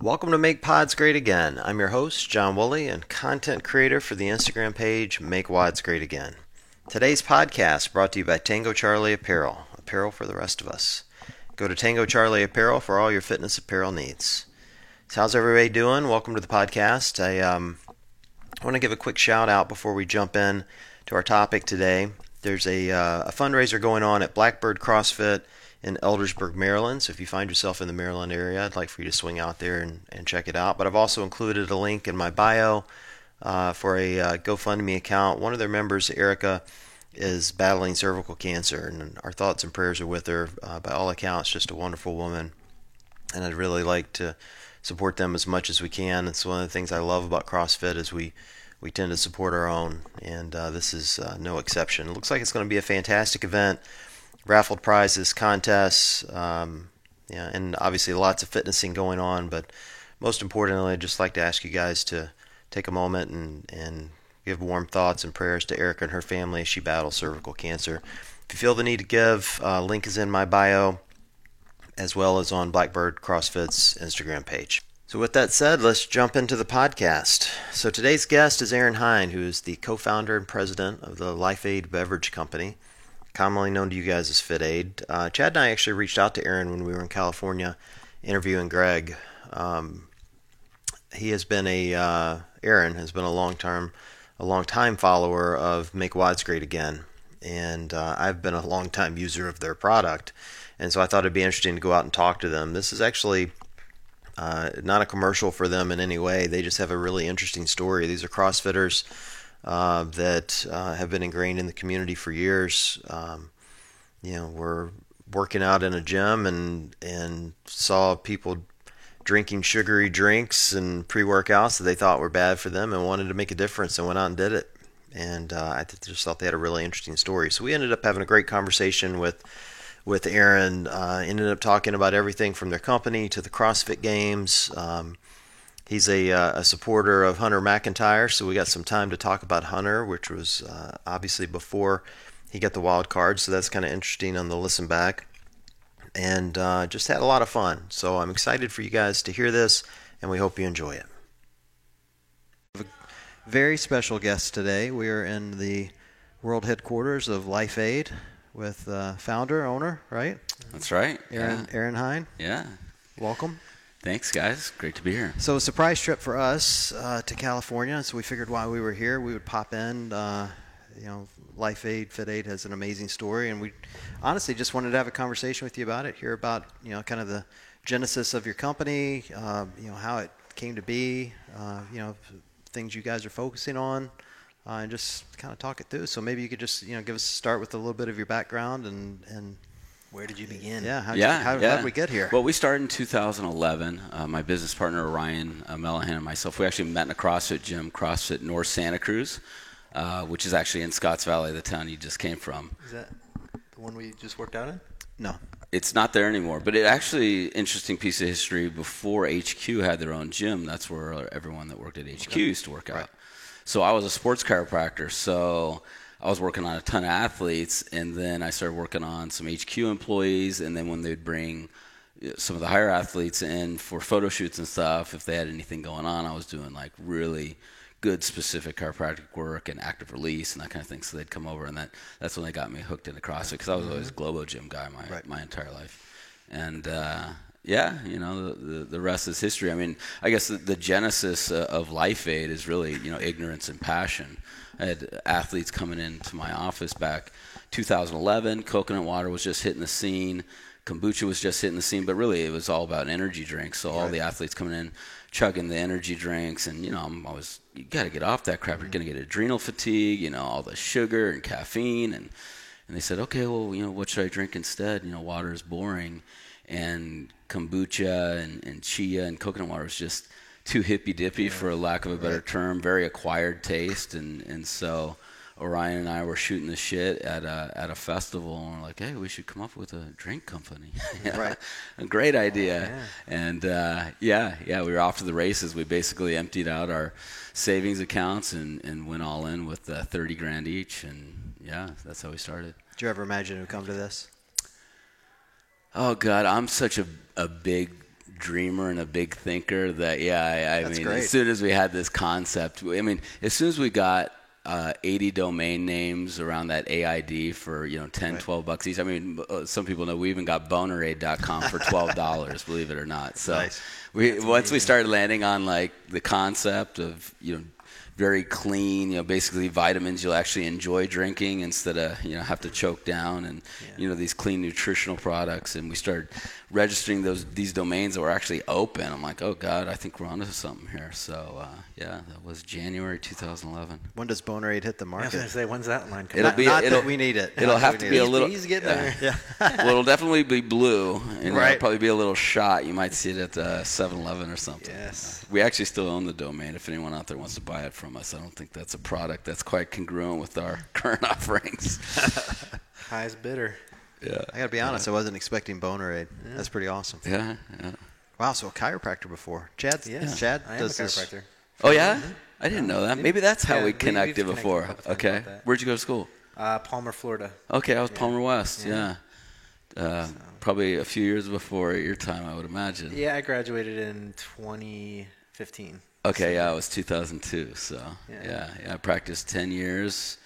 Welcome to Make Pods Great Again. I'm your host, John Woolley, and content creator for the Instagram page Make WODs Great Again. Today's podcast brought to you by Tango Charlie Apparel, apparel for the rest of us. Go to Tango Charlie Apparel for all your fitness apparel needs. So how's everybody doing? Welcome to the podcast. I um, want to give a quick shout out before we jump in to our topic today. There's a, uh, a fundraiser going on at Blackbird CrossFit in Eldersburg, Maryland. So if you find yourself in the Maryland area, I'd like for you to swing out there and, and check it out. But I've also included a link in my bio uh, for a uh, GoFundMe account. One of their members, Erica, is battling cervical cancer, and our thoughts and prayers are with her. Uh, by all accounts, just a wonderful woman, and I'd really like to support them as much as we can. It's one of the things I love about CrossFit is we we tend to support our own, and uh, this is uh, no exception. It looks like it's going to be a fantastic event raffled prizes, contests, um, yeah, and obviously lots of fitnessing going on. But most importantly, I'd just like to ask you guys to take a moment and, and give warm thoughts and prayers to Erica and her family as she battles cervical cancer. If you feel the need to give, uh, link is in my bio, as well as on Blackbird CrossFit's Instagram page. So, with that said, let's jump into the podcast. So, today's guest is Aaron Hinde, who is the co founder and president of the Life Aid Beverage Company commonly known to you guys as Fit Aid. Uh, Chad and I actually reached out to Aaron when we were in California interviewing Greg. Um, he has been a uh, Aaron has been a long term, a long time follower of Make WODs Great Again, and uh, I've been a long time user of their product, and so I thought it'd be interesting to go out and talk to them. This is actually. Uh, not a commercial for them in any way. They just have a really interesting story. These are CrossFitters uh, that uh, have been ingrained in the community for years. Um, you know, we're working out in a gym and and saw people drinking sugary drinks and pre-workouts that they thought were bad for them and wanted to make a difference and went out and did it. And uh, I just thought they had a really interesting story. So we ended up having a great conversation with with Aaron. Uh, ended up talking about everything from their company to the CrossFit Games. Um, He's a, uh, a supporter of Hunter McIntyre, so we got some time to talk about Hunter, which was uh, obviously before he got the wild card, so that's kind of interesting on the listen back. And uh, just had a lot of fun. So I'm excited for you guys to hear this, and we hope you enjoy it. Very special guest today. We are in the world headquarters of Life Aid with uh, founder, owner, right? That's right. Aaron, yeah. Aaron Hinde. Yeah. Welcome. Thanks, guys. Great to be here. So, a surprise trip for us uh, to California. So, we figured while we were here, we would pop in. Uh, you know, Life Aid, Fit Aid has an amazing story, and we honestly just wanted to have a conversation with you about it, hear about you know kind of the genesis of your company, uh, you know how it came to be, uh, you know things you guys are focusing on, uh, and just kind of talk it through. So maybe you could just you know give us a start with a little bit of your background and and where did you begin? Yeah, how yeah, you, how, yeah. did we get here? Well, we started in 2011. Uh, my business partner Orion uh, Melehan and myself, we actually met in a CrossFit gym, CrossFit North Santa Cruz, uh, which is actually in Scotts Valley, the town you just came from. Is that the one we just worked out in? No. It's not there anymore, but it actually interesting piece of history. Before HQ had their own gym, that's where everyone that worked at HQ okay. used to work out. Right. So I was a sports chiropractor, so I was working on a ton of athletes, and then I started working on some HQ employees, and then when they'd bring some of the higher athletes in for photo shoots and stuff, if they had anything going on, I was doing like really good specific chiropractic work and active release and that kind of thing. So they'd come over, and that that's when they got me hooked into CrossFit because I was always a mm-hmm. Globo gym guy my right. my entire life, and. Uh, yeah, you know, the, the rest is history. I mean, I guess the, the genesis uh, of Life Aid is really, you know, ignorance and passion. I had athletes coming into my office back 2011. Coconut water was just hitting the scene. Kombucha was just hitting the scene, but really it was all about energy drinks. So all the athletes coming in, chugging the energy drinks, and you know I'm always you got to get off that crap. You're gonna get mm-hmm. adrenal fatigue, you know, all the sugar and caffeine, and and they said, okay, well, you know, what should I drink instead? You know, water is boring, and kombucha and, and chia and coconut water is just too hippy dippy, yeah. for a lack of a better right. term, very acquired taste, and and so. Orion and I were shooting the shit at a at a festival, and we're like, "Hey, we should come up with a drink company." Right, a great idea. Yeah. And uh, yeah, yeah, we were off to the races. We basically emptied out our savings accounts and, and went all in with uh, thirty grand each, and yeah, that's how we started. Did you ever imagine it would come to this? Oh God, I'm such a a big dreamer and a big thinker that yeah I, I mean great. as soon as we had this concept I mean as soon as we got uh, 80 domain names around that AID for you know 10 Right. 12 bucks each I mean uh, some people know we even got bonerade.com for 12 dollars believe it or not so Nice. we once we started landing on like the concept of you know very clean, you know, basically vitamins you'll actually enjoy drinking instead of, you know, have to choke down and, you know, these clean nutritional products. And we started registering those, these domains that were actually open. I'm like, oh God, I think we're onto something here. So, uh, yeah, that was January 2011. When does Boner Aid hit the market? I was gonna say, when's that line coming? It'll Not, be- not it'll- that we need it. It'll Not have to we be a little. He's getting yeah. there. Yeah. well, it'll definitely be blue, and Right. it'll probably be a little shot. You might see it at the 7-Eleven or something. Yes. We actually still own the domain. If anyone out there wants to buy it from us, I don't think that's a product that's quite congruent with our current offerings. Highest bidder. yeah. I gotta be honest, I wasn't expecting Boner Aid. That's pretty awesome. Yeah. Yeah. Wow, so a chiropractor before. Chad, Yes. Chad I am does a this. chiropractor. Oh yeah. I didn't know that. Maybe that's how Yeah, we we- connected connected before. a Okay. Where'd you go to school? Uh, Palmer, Florida. Okay, I was Yeah. Palmer West. Yeah. Yeah. Uh, Probably a few years before your time, I would imagine. Yeah, I graduated in 2015. Okay, yeah, it was 2002. So Yeah. yeah, yeah, I practiced 10 years,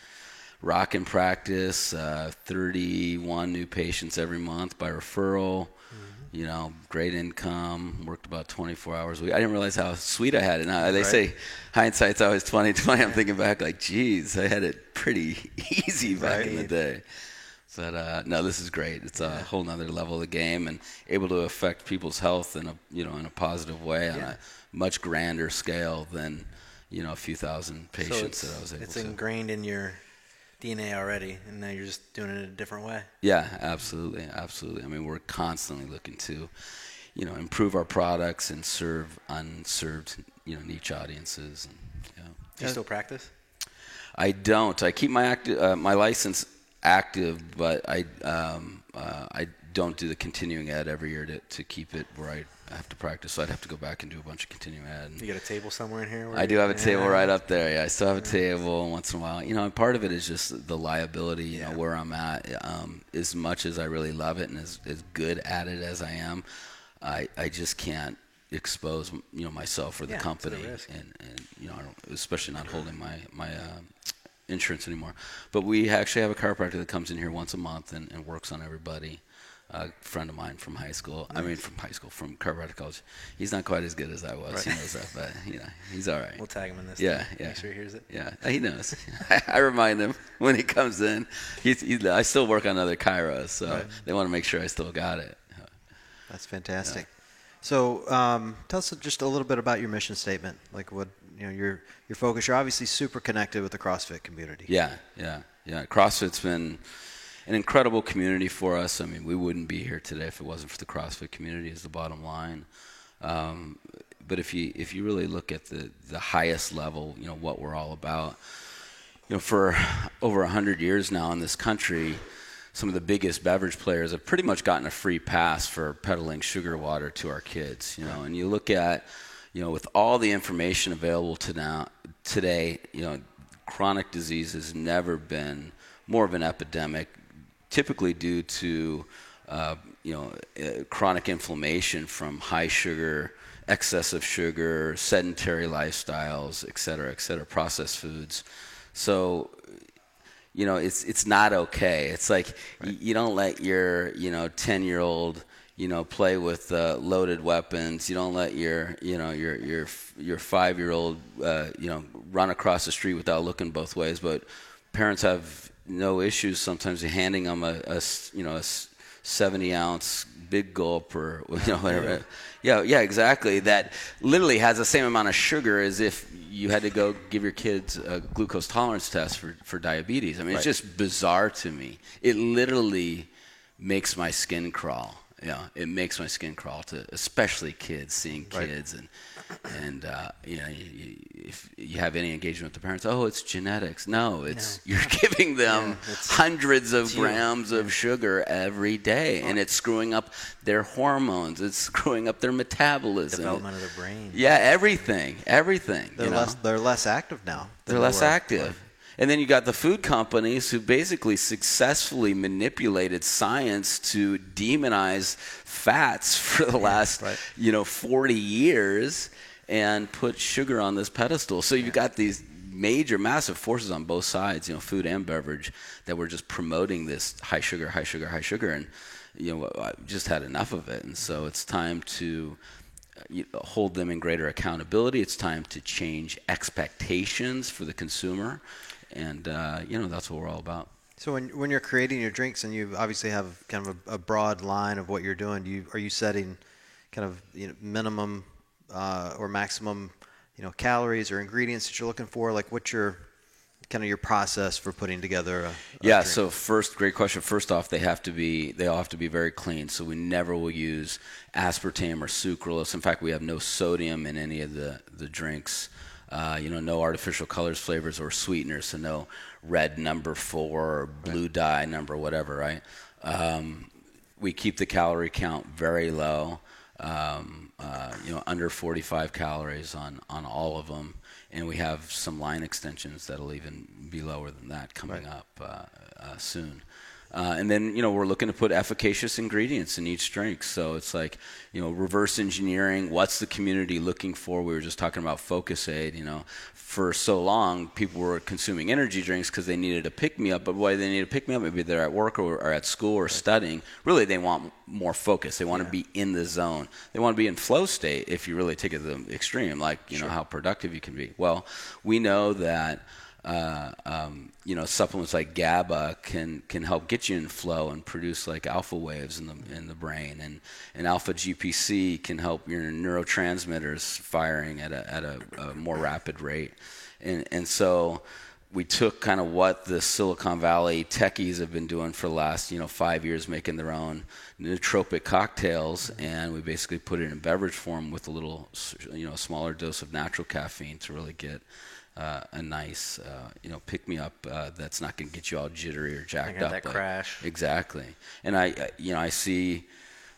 rock and practice, uh, 31 new patients every month by referral. Mm-hmm. You know, great income. Worked about 24 hours a week. I didn't realize how sweet I had it. Now they Right. say hindsight's always 2020. I'm thinking back like, geez, I had it pretty easy back in the day. But uh, no, this is great. It's a whole nother level of the game, and able to affect people's health in a you know in a positive way on Yeah. a much grander scale than you know a few thousand patients it's, that I was able it's to. ingrained in your DNA already, and now you're just doing it a different way. Yeah, absolutely, absolutely. I mean, we're constantly looking to, you know, improve our products and serve unserved, you know, niche audiences. And, know. Do you still practice? I don't. I keep my acti- uh, my license active, but I um, uh, I don't do the continuing ed every year to, to keep it where I have to practice. So I'd have to go back and do a bunch of continuing ed. You got a table somewhere in here? where I do have a table right up there. Yeah, I still have a table once in a while. You know, and part of it is just the liability. You Yeah. know, where I'm at. Um, as much as I really love it and as, as good at it as I am, I I just can't expose you know myself or the Yeah, to the company, and and you know, I don't, especially not holding my my. Um, insurance anymore but we actually have a chiropractor that comes in here once a month and, and works on everybody a friend of mine from high school i mean from high school from chiropractic college he's not quite as good as i was he knows that but you know he's all right We'll tag him in this. Yeah, thing. yeah. Make sure he hears it. yeah, he knows. I remind him when he comes in. He's, he's, I still work on other chiros, so Right. they want to make sure I still got it. That's fantastic. So, um, tell us just a little bit about your mission statement. Like, what you know, your your focus. You're obviously super connected with the CrossFit community. Yeah, yeah, yeah. CrossFit's been an incredible community for us. I mean, we wouldn't be here today if it wasn't for the CrossFit community. Is the bottom line. Um, but if you if you really look at the the highest level, you know what we're all about. You know, for over hundred years now in this country, some of the biggest beverage players have pretty much gotten a free pass for peddling sugar water to our kids. You know, and you look at, you know, with all the information available to now today, you know, chronic disease has never been more of an epidemic, typically due to, uh, you know, uh, chronic inflammation from high sugar, excessive sugar, sedentary lifestyles, et cetera, et cetera, processed foods. So you know it's it's not okay. It's like y- you don't let your you know 10 year old you know play with uh, loaded weapons. You don't let your you know your your your 5 year old uh, you know run across the street without looking both ways. But parents have no issues. Sometimes handing them a, you know a s- 70 ounce big gulp or you know whatever. Yeah. Yeah exactly. That literally has the same amount of sugar as if you had to go give your kids a glucose tolerance test for, for diabetes. I mean it's just bizarre to me. It literally makes my skin crawl. Yeah it makes my skin crawl to especially kids seeing Right. kids and and uh, you know you, if you have any engagement with the parents oh it's genetics no it's you're giving them Yeah, hundreds of you. grams of sugar every day and it's screwing up their hormones it's screwing up their metabolism Development of the brain. yeah everything everything They're you know? less they're less active now. they're they less were. active And then you got the food companies who basically successfully manipulated science to demonize fats for the last, right. you know, 40 years and put sugar on this pedestal. So you've got these major, massive forces on both sides, you know, food and beverage, that were just promoting this high sugar, high sugar, high sugar, and you know, I just had enough of it. And so it's time to uh, hold them in greater accountability. It's time to change expectations for the consumer, and uh, you know, that's what we're all about. So when when you're creating your drinks, and you obviously have kind of a, a broad line of what you're doing, do you are you setting kind of you know, minimum uh, or maximum you know calories or ingredients that you're looking for? Like what's your kind of your process for putting together a, a yeah drink? so first great question first off they have to be they all have to be very clean so we never will use aspartame or sucralose in fact we have no sodium in any of the the drinks uh, you know no artificial colors flavors or sweeteners so no red number four or blue right. dye number whatever right um, we keep the calorie count very low um, uh, you know under 45 calories on on all of them and we have some line extensions that'll even be lower than that coming right. up uh, uh, soon. Uh, and then you know we're looking to put efficacious ingredients in each drink. So it's like you know reverse engineering. What's the community looking for? We were just talking about Focus Aid. You know, for so long people were consuming energy drinks because they needed a pick me up. But why they need a pick me up? Maybe they're at work or, or at school or right. studying. Really, they want more focus. They want yeah. to be in the zone. They want to be in flow state. If you really take it to the extreme, like you sure. know how productive you can be. Well, we know that uh, um, you know, supplements like GABA can can help get you in flow and produce like alpha waves in the in the brain, and and alpha GPC can help your neurotransmitters firing at a at a, a more rapid rate, and and so we took kind of what the Silicon Valley techies have been doing for the last you know five years, making their own nootropic cocktails, and we basically put it in beverage form with a little you know smaller dose of natural caffeine to really get uh, a nice, uh, you know, pick me up uh, that's not going to get you all jittery or jacked up. That crash. Exactly. And I, you know, I see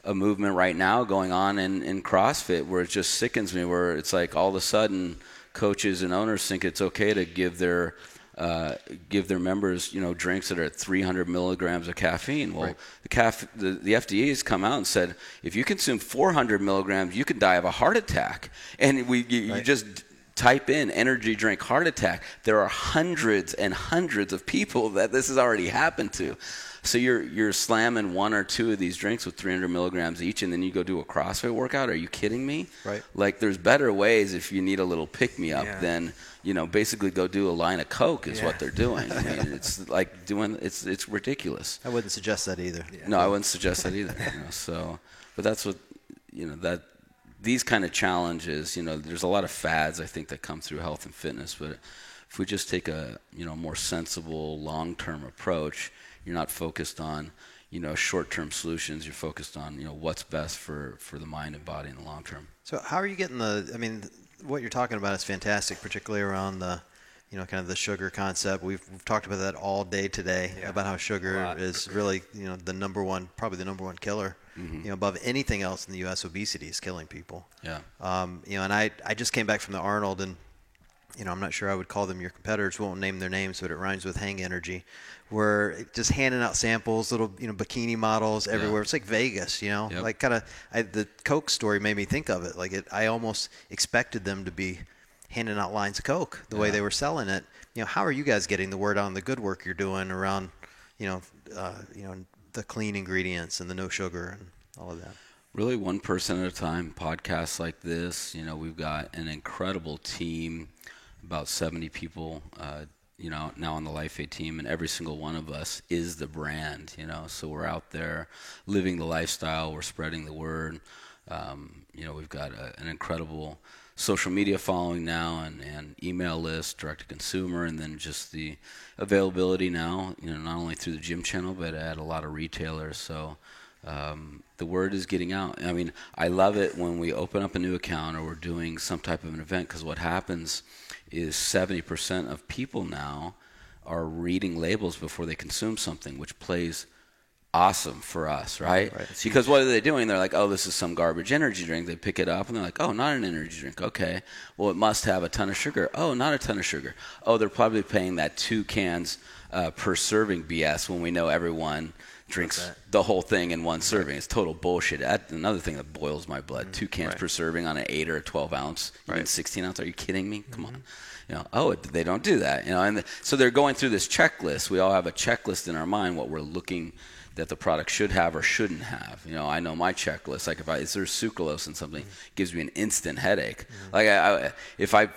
a movement right now going on in, in CrossFit where it just sickens me, where it's like all of a sudden coaches and owners think it's okay to give their uh, give their members, you know, drinks that are at 300 milligrams of caffeine. Well, right. the, caf- the, the FDA has come out and said if you consume 400 milligrams, you can die of a heart attack. And we, you, right. you just type in energy drink heart attack there are hundreds and hundreds of people that this has already happened to so you're you're slamming one or two of these drinks with 300 milligrams each and then you go do a crossfit workout are you kidding me right like there's better ways if you need a little pick me up yeah. than you know basically go do a line of coke is yeah. what they're doing i mean it's like doing it's it's ridiculous i wouldn't suggest that either yeah. no i wouldn't suggest that either you know, so but that's what you know that these kind of challenges, you know, there's a lot of fads I think that come through health and fitness, but if we just take a you know more sensible long-term approach, you're not focused on you know short-term solutions. You're focused on you know what's best for for the mind and body in the long term. So how are you getting the? I mean, what you're talking about is fantastic, particularly around the you know, kind of the sugar concept. We've, we've talked about that all day today yeah. about how sugar is really, you know, the number one, probably the number one killer mm-hmm. you know, above anything else in the U.S. Obesity is killing people. Yeah. Um, you know, and I I just came back from the Arnold, and you know, I'm not sure I would call them your competitors. Won't name their names, but it rhymes with Hang Energy. Where just handing out samples, little you know bikini models everywhere. Yeah. It's like Vegas, you know, yep. like kind of the Coke story made me think of it. Like it, I almost expected them to be handing out lines of Coke the yeah. way they were selling it. You know, how are you guys getting the word on the good work you're doing around, you know, uh, you know, the clean ingredients and the no sugar and all of that? Really, one person at a time. Podcasts like this, you know, we've got an incredible team, about 70 people, uh, you know, now on the Life Aid team, and every single one of us is the brand, you know. So we're out there living the lifestyle, we're spreading the word. Um, you know, we've got a, an incredible social media following now and, and email list, direct to consumer, and then just the availability now, you know, not only through the gym channel, but at a lot of retailers. So um, the word is getting out. I mean, I love it when we open up a new account or we're doing some type of an event because what happens is 70% of people now are reading labels before they consume something, which plays awesome for us, right? Right. Because what are they doing? They're like, oh, this is some garbage energy drink. They pick it up and they're like, oh, not an energy drink. Okay. Well, it must have a ton of sugar. Oh, not a ton of sugar. Oh, they're probably paying that two cans uh, per serving BS when we know everyone drinks the whole thing in one serving. It's total bullshit. That's another thing that boils my blood. Two cans Right. per serving on an eight or a 12 ounce, even Right. 16 ounce. Are you kidding me? Come on. You know, oh, they don't do that. You know, and the, so they're going through this checklist. We all have a checklist in our mind what we're looking that the product should have or shouldn't have. You know, I know my checklist. Like if I is there sucralose in something, it gives me an instant headache. Like I, I, if I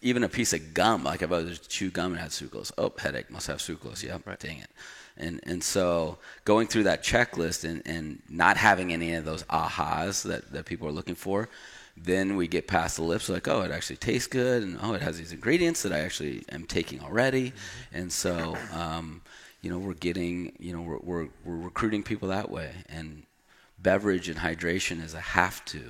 even a piece of gum, like if I was chew gum and had sucralose, oh headache, must have sucralose. Yeah, right. dang it. And and so going through that checklist and, and not having any of those ahas that, that people are looking for, then we get past the lips like, oh, it actually tastes good, and oh, it has these ingredients that I actually am taking already, and so um, you know we're getting you know we're, we're we're recruiting people that way, and beverage and hydration is a have to.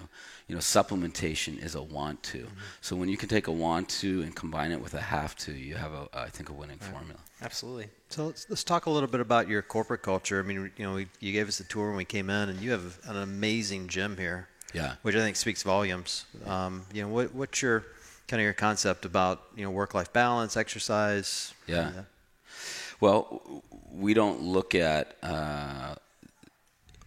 You know, supplementation is a want to. So when you can take a want to and combine it with a have to, you have a I think a winning formula. Absolutely. So let's, let's talk a little bit about your corporate culture. I mean, you know, we, you gave us a tour when we came in, and you have an amazing gym here. Yeah. Which I think speaks volumes. Um, you know, what, what's your kind of your concept about you know work-life balance, exercise? Yeah. uh, Well, we don't look at. Uh,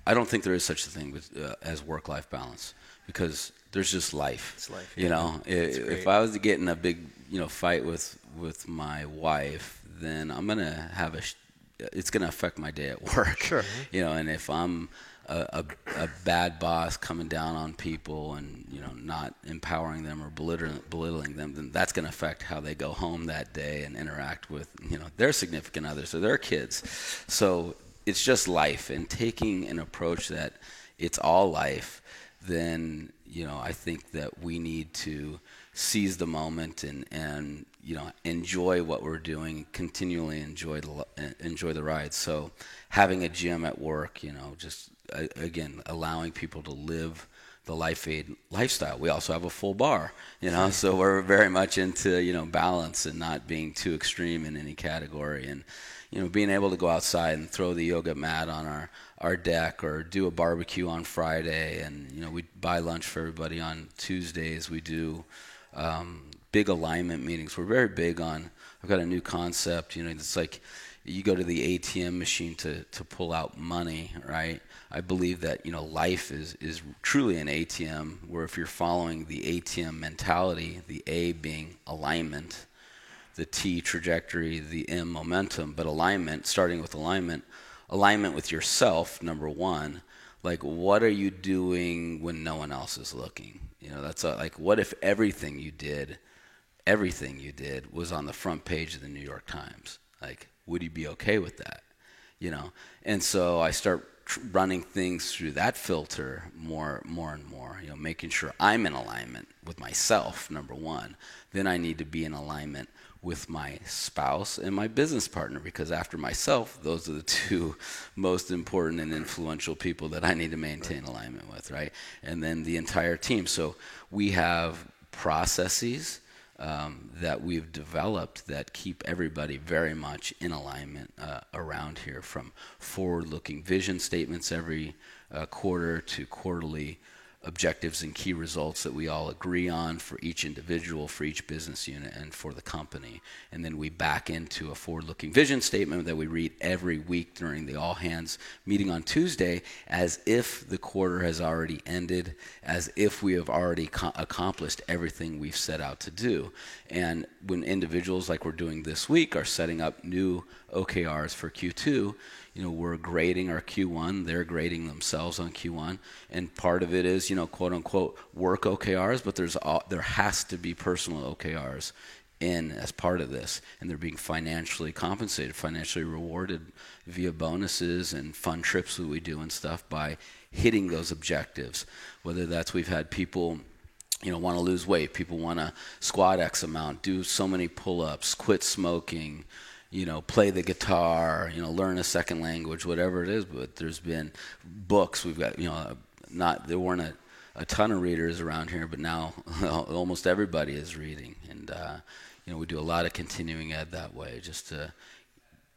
I don't think there is such a thing with, uh, as work-life balance because there's just life. It's life, You yeah. know, if. I was to get in a big, you know, fight with with my wife, then I'm gonna have a. sh- It's gonna affect my day at work. Sure. You know, and if I'm a, a, a bad boss coming down on people and you know not empowering them or belittling, belittling them, then that's going to affect how they go home that day and interact with you know their significant others or their kids. So it's just life, and taking an approach that it's all life, then you know I think that we need to seize the moment and and you know enjoy what we're doing, continually enjoy the enjoy the ride. So having a gym at work, you know, just again allowing people to live the life aid lifestyle. We also have a full bar, you know, so we're very much into you know balance and not being too extreme in any category, and you know being able to go outside and throw the yoga mat on our our deck or do a barbecue on Friday, and you know we buy lunch for everybody on Tuesdays. We do um, big alignment meetings. We're very big on. I've got a new concept. You know, it's like you go to the ATM machine to to pull out money, right? I believe that you know life is is truly an ATM. Where if you're following the ATM mentality, the A being alignment, the T trajectory, the M momentum, but alignment, starting with alignment, alignment with yourself, number one. Like, what are you doing when no one else is looking? You know, that's a, like, what if everything you did, everything you did was on the front page of the New York Times? Like, would you be okay with that? You know, and so I start tr- running things through that filter more, more and more. You know, making sure I'm in alignment with myself, number one. Then I need to be in alignment with my spouse and my business partner because after myself, those are the two most important and influential people that I need to maintain alignment with, right? And then the entire team. So we have processes um, that we've developed that keep everybody very much in alignment uh, around here from forward looking vision statements every uh, quarter to quarterly objectives and key results that we all agree on for each individual, for each business unit, and for the company. And then we back into a forward looking vision statement that we read every week during the all hands meeting on Tuesday as if the quarter has already ended, as if we have already co- accomplished everything we've set out to do. And when individuals like we're doing this week are setting up new OKRs for Q2, you know, we're grading our Q1, they're grading themselves on Q1, and part of it is, you know, quote unquote work OKRs, but there's all, there has to be personal OKRs in as part of this, and they're being financially compensated, financially rewarded via bonuses and fun trips that we do and stuff by hitting those objectives. Whether that's we've had people you know want to lose weight people want to squat x amount do so many pull-ups quit smoking you know play the guitar you know learn a second language whatever it is but there's been books we've got you know not there weren't a, a ton of readers around here but now almost everybody is reading and uh, you know we do a lot of continuing ed that way just to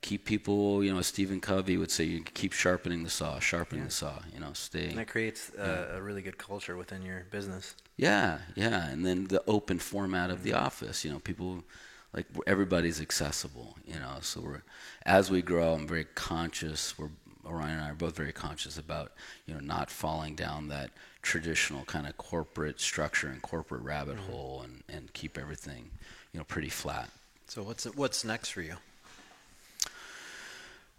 keep people, you know, Stephen Covey would say, you keep sharpening the saw, sharpening the saw, you know, stay. And that creates a, a really good culture within your business. Yeah, yeah, and then the open format of the office. You know, people like everybody's accessible. You know, so we're as we grow, I'm very conscious. We're Orion and I are both very conscious about you know not falling down that traditional kind of corporate structure and corporate rabbit Mm-hmm. hole, and and keep everything you know pretty flat. So what's what's next for you?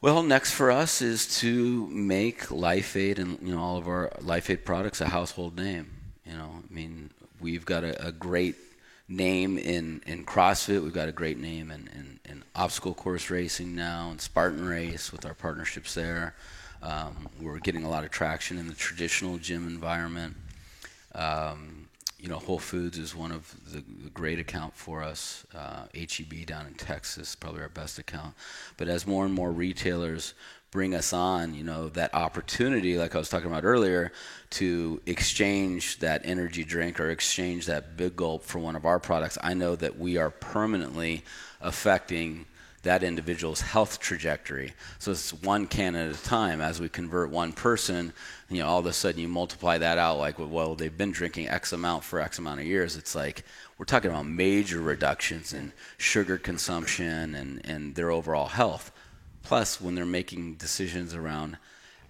Well, next for us is to make Life Aid and you know all of our Life Aid products a household name. You know, I mean, we've got a, a great name in, in CrossFit. We've got a great name in, in, in obstacle course racing now, and Spartan Race with our partnerships there. Um, we're getting a lot of traction in the traditional gym environment. Um, you know, Whole Foods is one of the, the great account for us. Uh, HEB down in Texas, probably our best account. But as more and more retailers bring us on, you know, that opportunity, like I was talking about earlier, to exchange that energy drink or exchange that big gulp for one of our products, I know that we are permanently affecting that individual's health trajectory. So it's one can at a time. As we convert one person, you know, all of a sudden you multiply that out like, well, they've been drinking X amount for X amount of years. It's like we're talking about major reductions in sugar consumption and, and their overall health. Plus, when they're making decisions around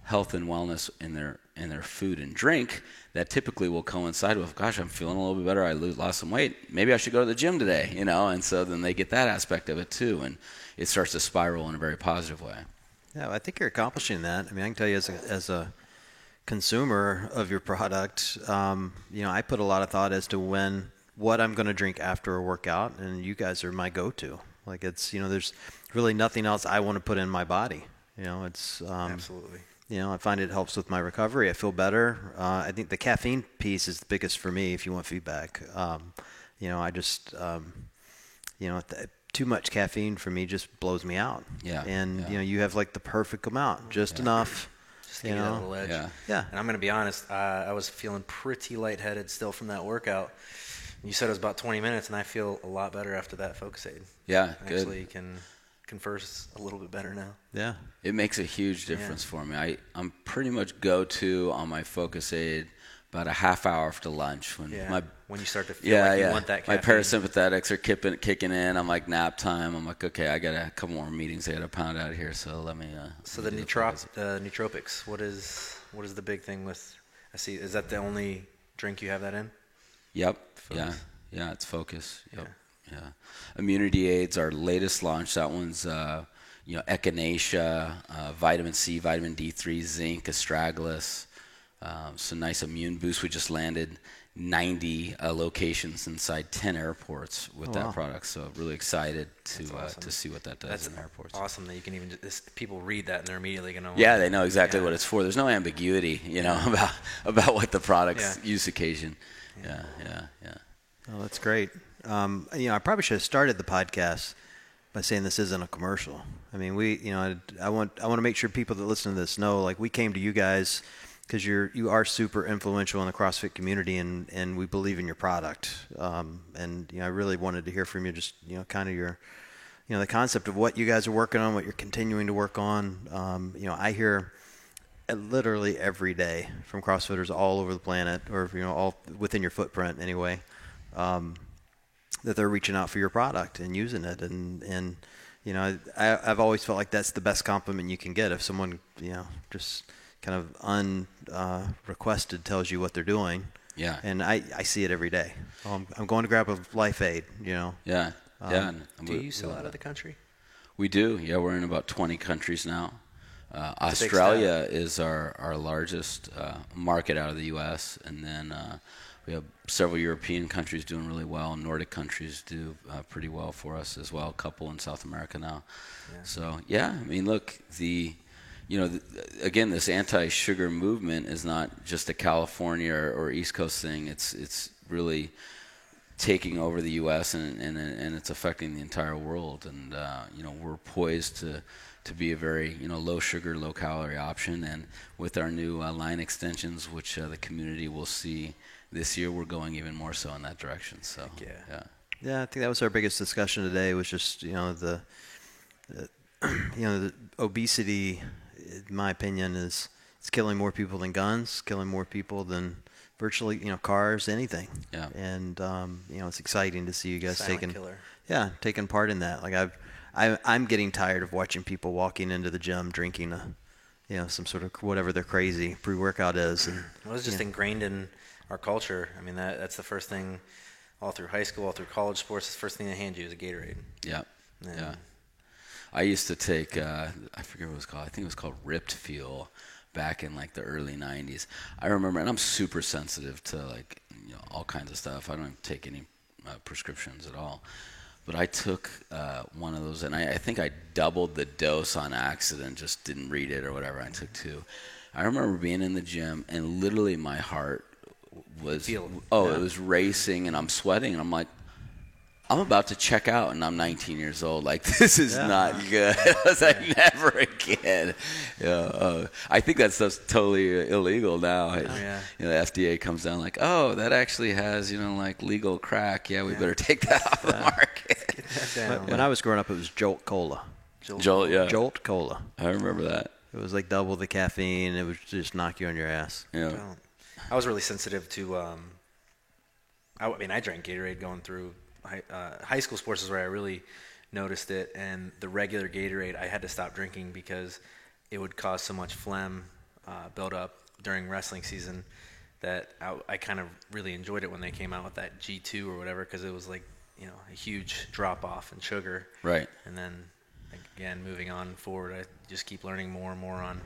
health and wellness in their in their food and drink, that typically will coincide with, gosh, I'm feeling a little bit better. I lose, lost some weight. Maybe I should go to the gym today, you know. And so then they get that aspect of it too, and it starts to spiral in a very positive way. Yeah, I think you're accomplishing that. I mean, I can tell you as a, as a consumer of your product, um, you know, I put a lot of thought as to when what I'm going to drink after a workout, and you guys are my go-to. Like it's you know, there's really nothing else I want to put in my body. You know, it's um, Absolutely. You know, I find it helps with my recovery. I feel better. Uh, I think the caffeine piece is the biggest for me. If you want feedback, um, you know, I just, um, you know, th- too much caffeine for me just blows me out. Yeah, And yeah. you know, you have like the perfect amount, just enough. Just to you know, little edge. Yeah. Yeah. And I'm going to be honest, uh, I was feeling pretty lightheaded still from that workout. You said it was about 20 minutes, and I feel a lot better after that Focus Aid. Yeah, I good. Actually, can converse a little bit better now. yeah. It makes a huge difference for me. I, I'm pretty much go to on my Focus Aid about a half hour after lunch when Yeah. my when you start to feel yeah like you yeah want that my parasympathetics are kicking kicking in. I'm like nap time. I'm like okay, I got a couple more meetings I got to pound out here. So let me. Uh, So let the me do nootrop, Focus uh, nootropics. What is what is the big thing with? I see. Is that the only drink you have that in? Yep. Yeah. Focus. Yeah. It's focus. Yep. Yeah. Immunity aids, our latest launch. That one's uh, you know echinacea, uh, vitamin C, vitamin D3, zinc, astragalus. Um, so nice immune boost. We just landed 90 uh, locations inside 10 airports with Oh, that wow. product. So really excited to That's uh, to see what that does That's in airports. awesome that you can even just, people read that and they're immediately going to. Yeah, they know exactly Yeah. what it's for. There's no ambiguity, you know, about about what the product's Yeah. use occasion. Yeah, yeah, yeah. Oh, that's great. Um, you know, I probably should have started the podcast by saying this isn't a commercial. I mean, we, you know, I, I want I want to make sure people that listen to this know, like, we came to you guys because you're you are super influential in the CrossFit community, and and we believe in your product. Um, and you know, I really wanted to hear from you, just you know, kind of your, you know, the concept of what you guys are working on, what you're continuing to work on. Um, you know, I hear literally every day from CrossFitters all over the planet, or you know, all within your footprint anyway, um, that they're reaching out for your product and using it, and and you know, I, I've always felt like that's the best compliment you can get if someone you know just kind of unrequested uh, tells you what they're doing. Yeah. And I, I see it every day. Oh, I'm, I'm going to grab a Life Aid, you know. Yeah, Um, yeah. and Do we- you sell out of the country? We do. Yeah, we're in about 20 countries now. Uh, It's a big Australia is our, our largest uh, market out of the U.S., and then uh, we have several European countries doing really well. Nordic countries do uh, pretty well for us as well. A couple in South America now. Yeah. So yeah, I mean, look, the you know, the, again, this anti-sugar movement is not just a California or, or East Coast thing. It's it's really taking over the U.S. and and, and it's affecting the entire world. And uh, you know, we're poised to to be a very you know low sugar, low calorie option. And with our new uh, line extensions, which uh, the community will see this year, we're going even more so in that direction. So yeah. yeah. Yeah, I think that was our biggest discussion today. Was just you know the, the you know, the obesity, in my opinion, is it's killing more people than guns, killing more people than virtually, you know, cars, anything. Yeah. And um, you know, it's exciting to see you guys Silent taking, killer. yeah, taking part in that. Like I've, I, I'm getting tired of watching people walking into the gym drinking a, you know, some sort of whatever their crazy pre-workout is, and It was just yeah. ingrained in our culture. I mean, that that's the first thing, all through high school, all through college sports. The first thing they hand you is a Gatorade. Yeah. And Yeah. I used to take uh, I forget what it was called. I think it was called Ripped Fuel back in like the early 90s. I remember and I'm super sensitive to like you know all kinds of stuff. I don't take any uh, prescriptions at all. But I took uh, one of those and I, I think I doubled the dose on accident, just didn't read it or whatever. I took two. I remember being in the gym and literally my heart was Feel- oh yeah. it was racing and I'm sweating and I'm like I'm about to check out and I'm 19 years old. Like this is Yeah. not good. I was like, never again. Yeah, uh, I think that stuff's totally illegal now. Oh, yeah. You know, the FDA comes down like, oh, that actually has you know like legal crack. Yeah, we Yeah. better take that off the market. Down. When- when I was growing up, it was Jolt Cola. Jolt- Joel, yeah, Jolt Cola. I remember that. It was like double the caffeine. It would just knock you on your ass. Yeah, I was really sensitive to. Um, I, I mean, I drank Gatorade going through high, uh, high school sports is where I really noticed it, and the regular Gatorade I had to stop drinking because it would cause so much phlegm uh, build up during wrestling season that I, I kind of really enjoyed it when they came out with that G2 or whatever because it was like you know a huge drop off in sugar. right. And then again, moving on forward, I just keep learning more and more on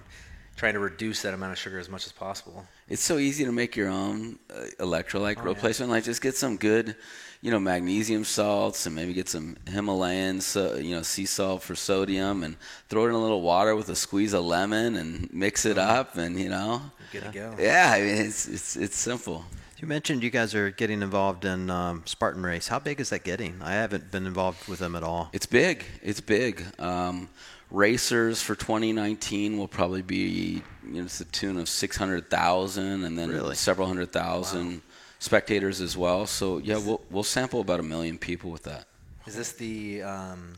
trying to reduce that amount of sugar as much as possible. It's so easy to make your own uh, electrolyte Oh, yeah. replacement. Like just get some good, you know, magnesium salts and maybe get some Himalayan, so, you know, sea salt for sodium and throw it in a little water with a squeeze of lemon and mix it up and you know, Good to go. yeah, I mean it's it's it's simple. You mentioned you guys are getting involved in um, Spartan Race. How big is that getting? I haven't been involved with them at all. It's big. It's big. Um, racers for 2019 will probably be you know, to the tune of 600,000 and then Really? several hundred thousand spectators as well. So yeah, we'll we'll sample about a million people with that. Is this the um,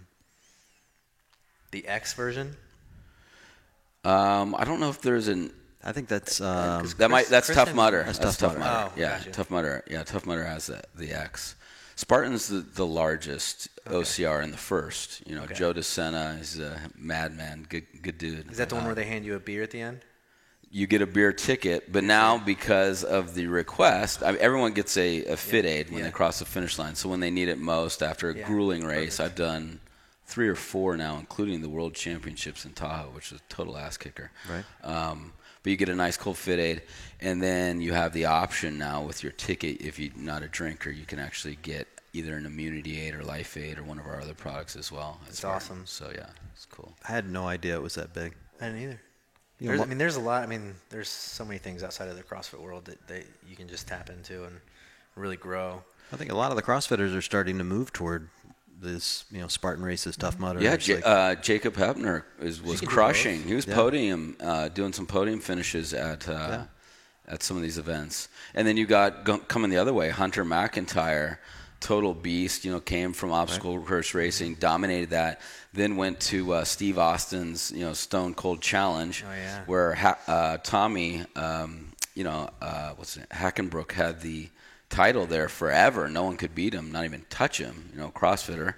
the X version? Um, I don't know if there's an I think that's um, Chris- that might that's Chris Tough Mudder. That's That's, Tough Mudder. Oh, yeah, gotcha. Tough Mudder. Yeah, Tough Mudder has the the X. Spartan's the, the largest OCR in the first. You know, Okay. Joe DeSena is a madman, good good dude. Is that the one Uh, where they hand you a beer at the end? you get a beer ticket, but now because of the request, I mean, everyone gets a, a fit aid when yeah. they cross the finish line. So when they need it most after a Yeah, grueling race, perfect. I've done three or four now, including the World Championships in Tahoe, which is a total ass kicker. Right. Um, but you get a nice cold fit aid, and then you have the option now with your ticket. If you're not a drinker, you can actually get either an immunity aid or life aid or one of our other products as well. It's awesome. So yeah, it's cool. I had no idea it was that big. I didn't either. You know, I mean, there's a lot. I mean, there's so many things outside of the CrossFit world that, that you can just tap into and really grow. I think a lot of the CrossFitters are starting to move toward this, you know, Spartan races, Tough Mudder. Yeah, J- like- uh, Jacob Heppner is, was crushing. He was Yeah. podium, uh, doing some podium finishes at uh, Yeah. at some of these events. And then you got go- coming the other way, Hunter McIntyre, total beast. You know, came from obstacle course racing, dominated that. Then went to uh, Steve Austin's, you know, Stone Cold Challenge, Oh, yeah. where ha- uh, Tommy, um, you know, uh, what's it? Hackenbruck had the title there forever. No one could beat him, not even touch him. You know, CrossFitter.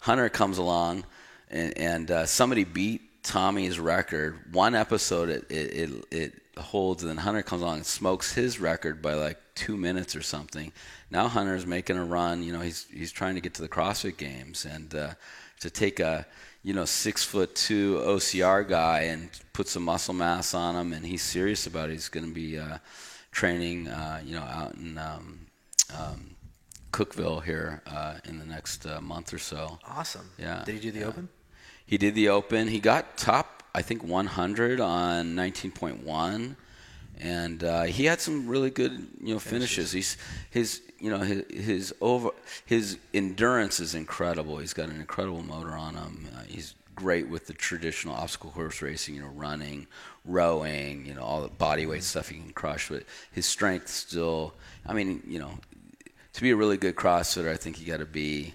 Hunter comes along, and, and uh, somebody beat Tommy's record. One episode it, it, it, it holds, and then Hunter comes along and smokes his record by like two minutes or something. Now Hunter's making a run. You know, he's he's trying to get to the CrossFit Games, and uh, to take a you know six foot two OCR guy and put some muscle mass on him, and he's serious about it. He's going to be uh, training, uh, you know, out in. Um, um, Cookeville here uh, in the next uh, month or so. Awesome. Yeah, Did he do the yeah. open? He did the open. He got top, I think, 100 on 19.1, and uh, he had some really good, you know, finishes. He's his, you know, his, his over his endurance is incredible. He's got an incredible motor on him. Uh, he's great with the traditional obstacle course racing, you know, running, rowing, you know, all the body weight stuff he can crush. But his strength still, I mean, you know, to be a really good CrossFitter, I think you got to be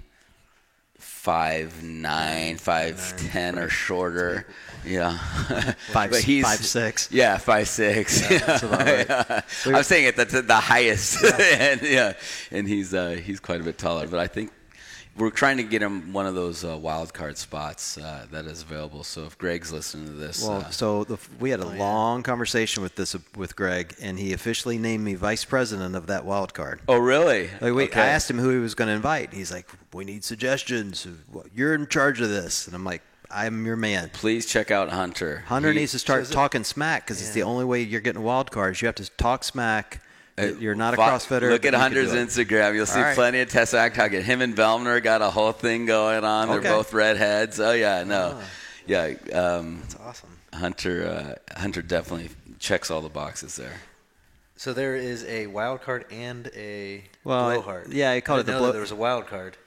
five nine, five ten or shorter. Yeah, Five- But he's- five, six. Yeah, five six. that's about right. Yeah. I'm saying it. That's the highest, and yeah, and he's uh, he's quite a bit taller. But I think we're trying to get him one of those uh, wild card spots uh, that is available. So if Greg's listening to this, Well, uh, so the, we had a Oh, long conversation with this with Greg, and he officially named me vice president of that wild card. oh really? Like, wait, Okay. I asked him who he was going to invite. He's like, "We need suggestions. You're in charge of this." And I'm like, "I'm your man." Please check out Hunter. Hunter He- needs to start is it- talking smack because it's the only way you're getting wild cards. You have to talk smack. Uh, You're not a Fo- CrossFitter. Look at Hunter's. Instagram. You'll see All right. plenty of Tessa Acktocket. Him and Vellner got a whole thing going on. They're both redheads. Oh yeah, no, Ah. yeah. Um, That's awesome. Hunter, uh, Hunter definitely checks all the boxes there. So there is a wild card and a Well, I- blowhard. yeah, I called it didn't the blow- There was a wild card.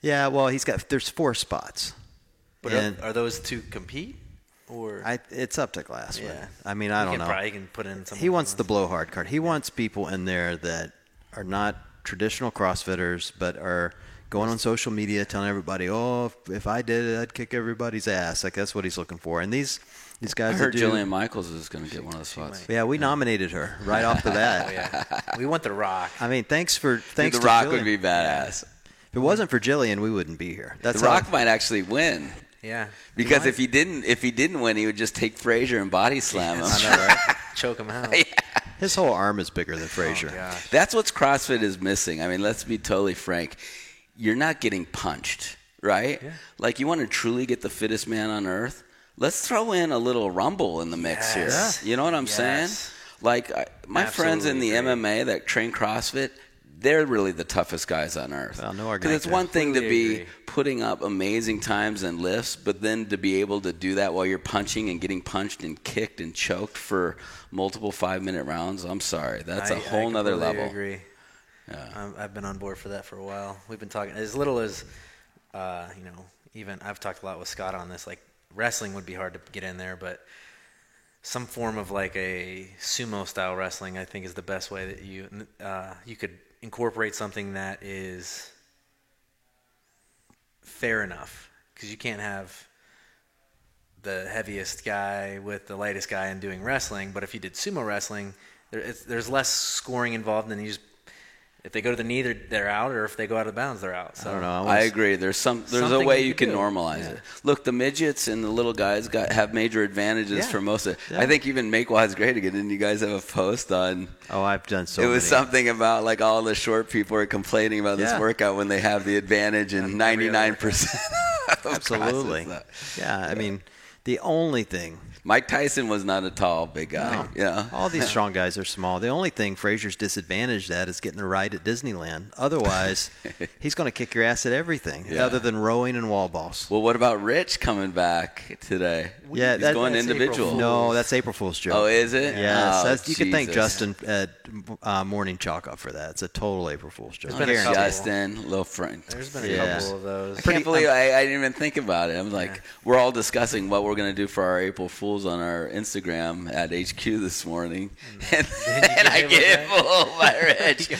Yeah, well, he's got. There's four spots, But and are, are those to compete or? I, it's up to Glassman. yeah. I mean, I You don't can know. Probably can put in some. he wants the blowhard card. He wants people in there that are not traditional CrossFitters, but are going on social media telling everybody, "Oh, if, if I did it, I'd kick everybody's ass." Like that's what he's looking for. And these these I guys heard do, Jillian Michaels is going to get one of those spots. Yeah, we nominated her right off the Oh, bat. yeah. we want the Rock. I mean, thanks for thanks the to Rock Jillian. would be badass. If it wasn't for Jillian, we wouldn't be here. That's the Rock how- might actually win Yeah. because if he didn't, if he didn't win, he would just take Fraser and body slam him. I know, right? Choke him out. his whole arm is bigger than oh, Fraser. Oh. That's what CrossFit is missing. I mean, let's be totally frank. You're not getting punched, right? Yeah. Like you want to truly get the fittest man on earth. Let's throw in a little rumble in the mix Yes. here. You know what I'm Yes. saying? Like I, my friends in the Absolutely agree. MMA that train CrossFit, they're really the toughest guys on earth. Well, no Because it's one thing to be agree. putting up amazing times and lifts, but then to be able to do that while you're punching and getting punched and kicked and choked for multiple five minute rounds. I'm sorry, that's a I- I whole nother completely level. I agree. Yeah. I've been on board for that for a while. We've been talking as little as, uh, you know, even I've talked a lot with Scott on this. Like wrestling would be hard to get in there, but some form of like a sumo style wrestling, I think, is the best way that you uh, you could incorporate something that is fair enough because you can't have the heaviest guy with the lightest guy and doing wrestling. But if you did sumo wrestling, there, there's less scoring involved, and you just if they go to the knee, they're, they're out, or if they go out of bounds, they're out. So I don't know. I was- agree. There's some. There's a way you you can can do. normalize Yeah. it. Look, the midgets and the little guys got have major advantages Yeah. for most of it. Yeah. I think even Make WODs Great Again. Didn't you guys have a post on? Oh, I've done so. it was many. something about like all the short people are complaining about this workout when they have the advantage in 99 percent. Absolutely. Yeah, I mean, the only thing Mike Tyson was not a tall, big guy. Yeah. All these strong guys are small. The only thing Fraser's disadvantaged at is getting a ride at Disneyland. Otherwise, he's going to kick your ass at everything Yeah. other than rowing and wall balls. Well, what about Rich coming back today? Yeah, he's that- going that's individual. No, that's April Fool's joke. Oh, is it? Yes, Oh, that's, you can thank Justin at uh, Morning Chalk Up for that. It's a total April Fool's joke. There's been a Justin, little friend. there's been a Yeah. couple of those. I can't believe I, I didn't even think about it. I'm like, we're all discussing what we're going to do for our April Fools on our Instagram at HQ this morning, and, and I get with fooled by Rich.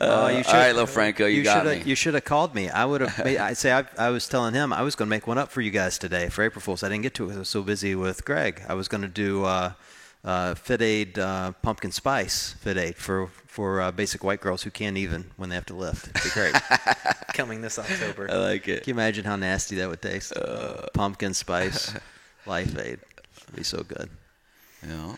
Oh, you Uh, should- all right, little Franco, you, got me. You should have called me. I would have. Made, I say I, I was telling him I was going to make one up for you guys today for April Fools. I didn't get to it. I was so busy with Greg. I was going to do uh, uh, FitAid uh, pumpkin spice FitAid for for uh, basic white girls who can't even when they have to lift. It'd be great. coming this October. I like it. Can you imagine how nasty that would taste? Uh. pumpkin spice Lifeaid. It'd be so good. Yeah,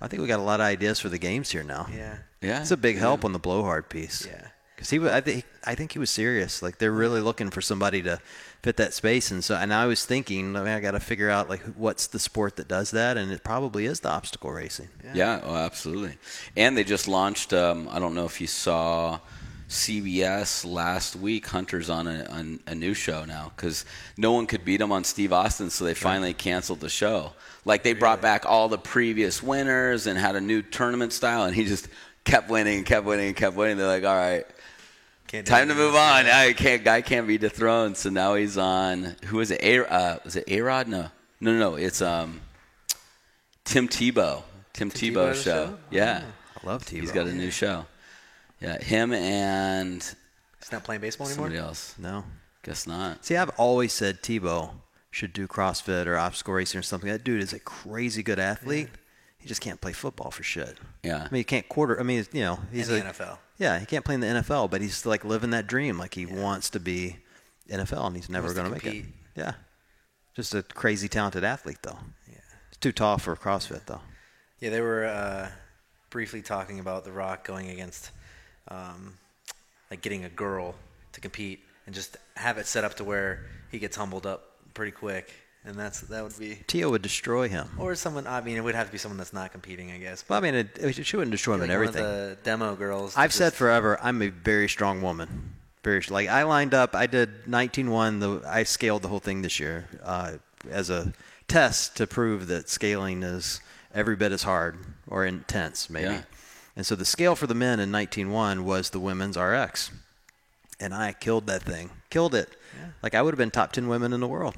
I think we got a lot of ideas for the games here now. yeah. yeah. It's a big help on the blowhard piece. Yeah. Because he, wa- I think, I think he was serious. Like they're really looking for somebody to fit that space, and so, and I was thinking, I mean, I got to figure out like what's the sport that does that, and it probably is the obstacle racing. Yeah, oh, absolutely. And they just launched. Um, I don't know if you saw CBS last week. Hunter's on a, on a new show now because no one could beat him on Steve Austin, so they finally canceled the show. Like they brought back all the previous winners and had a new tournament style, and he just kept winning and kept winning and kept winning. They're like, all right. Can't Time to move on. I can't. Guy can't be dethroned. So now he's on. Who is it? A. Uh, was it A Rod? No, no, no, no. It's um, Tim Tebow. Tim, Tim Tebow Tebow's show. show? Yeah, I love Tebow. he's got a new show. Yeah, him and He's not playing baseball anymore. somebody else. no. Guess not. See, I've always said Tebow should do CrossFit or obstacle racing or something. That dude is a crazy good athlete. He just can't play football for shit. Yeah. I mean, he can't quarter. I mean, you know, he's In a, the NFL. Yeah, he can't play in the NFL, but he's like living that dream. Like he wants to be NFL, and he's never going to make it. Yeah, just a crazy talented athlete, though. Yeah. He's too tall for CrossFit, though. Yeah, they were uh, briefly talking about The Rock going against, um, like getting a girl to compete and just have it set up to where he gets humbled up pretty quick, and that's that would be. Tia would destroy him. Or someone. I mean, it would have to be someone that's not competing, I guess. Well, I mean, it, it, she wouldn't destroy him Like in one of everything. the demo girls. I've just- said forever, I'm a very strong woman. Very like I lined up. I did 19-1. The I scaled the whole thing this year uh, as a test to prove that scaling is every bit as hard or intense, maybe. Yeah. And so the scale for the men in 19-1 was the women's RX, and I killed that thing. Killed it. Like I would have been top 10 women in the world.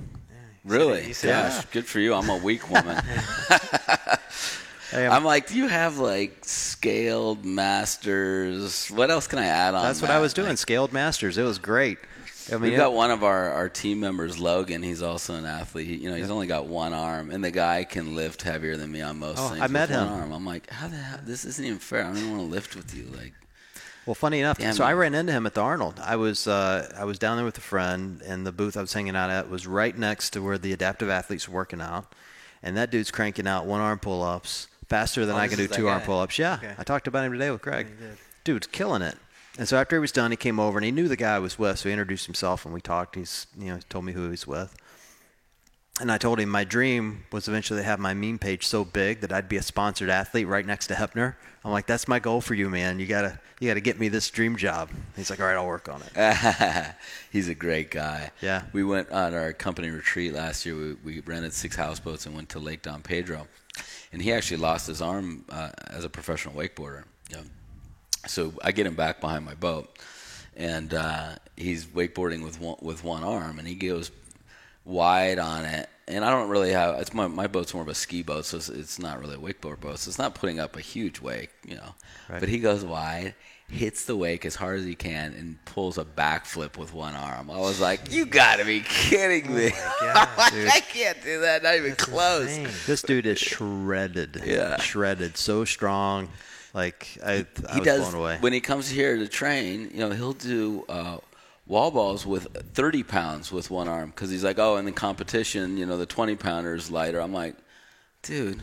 Really? you said- good for you. I'm a weak woman. I'm- I'm like, do you have like scaled masters? What else can I add on? That's what that? I was doing. Like, Scaled masters. It was great. I mean, We've got one of our, our team members, Logan. He's also an athlete. He, you know, he's only got one arm, and the guy can lift heavier than me on most Oh, things. I met with one him. Arm. I'm like, how the hell? This isn't even fair. I don't even want to lift with you. Like, Well, funny enough, Damn so it. I ran into him at the Arnold. I was uh, I was down there with a friend, and the booth I was hanging out at was right next to where the adaptive athletes were working out, and that dude's cranking out one arm pull ups faster than Oh, I can do is that two arm pull ups. Yeah, Okay. I talked about him today with Greg. you did. Dude's killing it. And so after he was done, he came over and he knew the guy I was with, so he introduced himself and we talked. He's you know he told me who he's with. And I told him my dream was eventually to have my meme page so big that I'd be a sponsored athlete right next to Heppner. I'm like, that's my goal for you, man. You gotta you gotta get me this dream job. He's like, all right, I'll work on it. he's a great guy. Yeah. We went on our company retreat last year. We, we rented six houseboats and went to Lake Don Pedro, and he actually lost his arm uh, as a professional wakeboarder. Yeah. So I get him back behind my boat, and uh, he's wakeboarding with one, with one arm, and he goes wide on it. And I don't really have it's my my boat's more of a ski boat, so it's, it's not really a wakeboard boat. So it's not putting up a huge wake, you know. Right. But he goes wide, hits the wake as hard as he can, and pulls a backflip with one arm. I was like, "You got to be kidding me! God, I'm like, I can't do that. Not even close." insane. This dude is shredded. Yeah. Shredded. So strong. Like I, I he was does blown away. when he comes here to train. You know, he'll do uh, wall balls with 30 pounds with one arm because he's like, oh, in the competition, you know, the 20 pounder is lighter. I'm like, dude,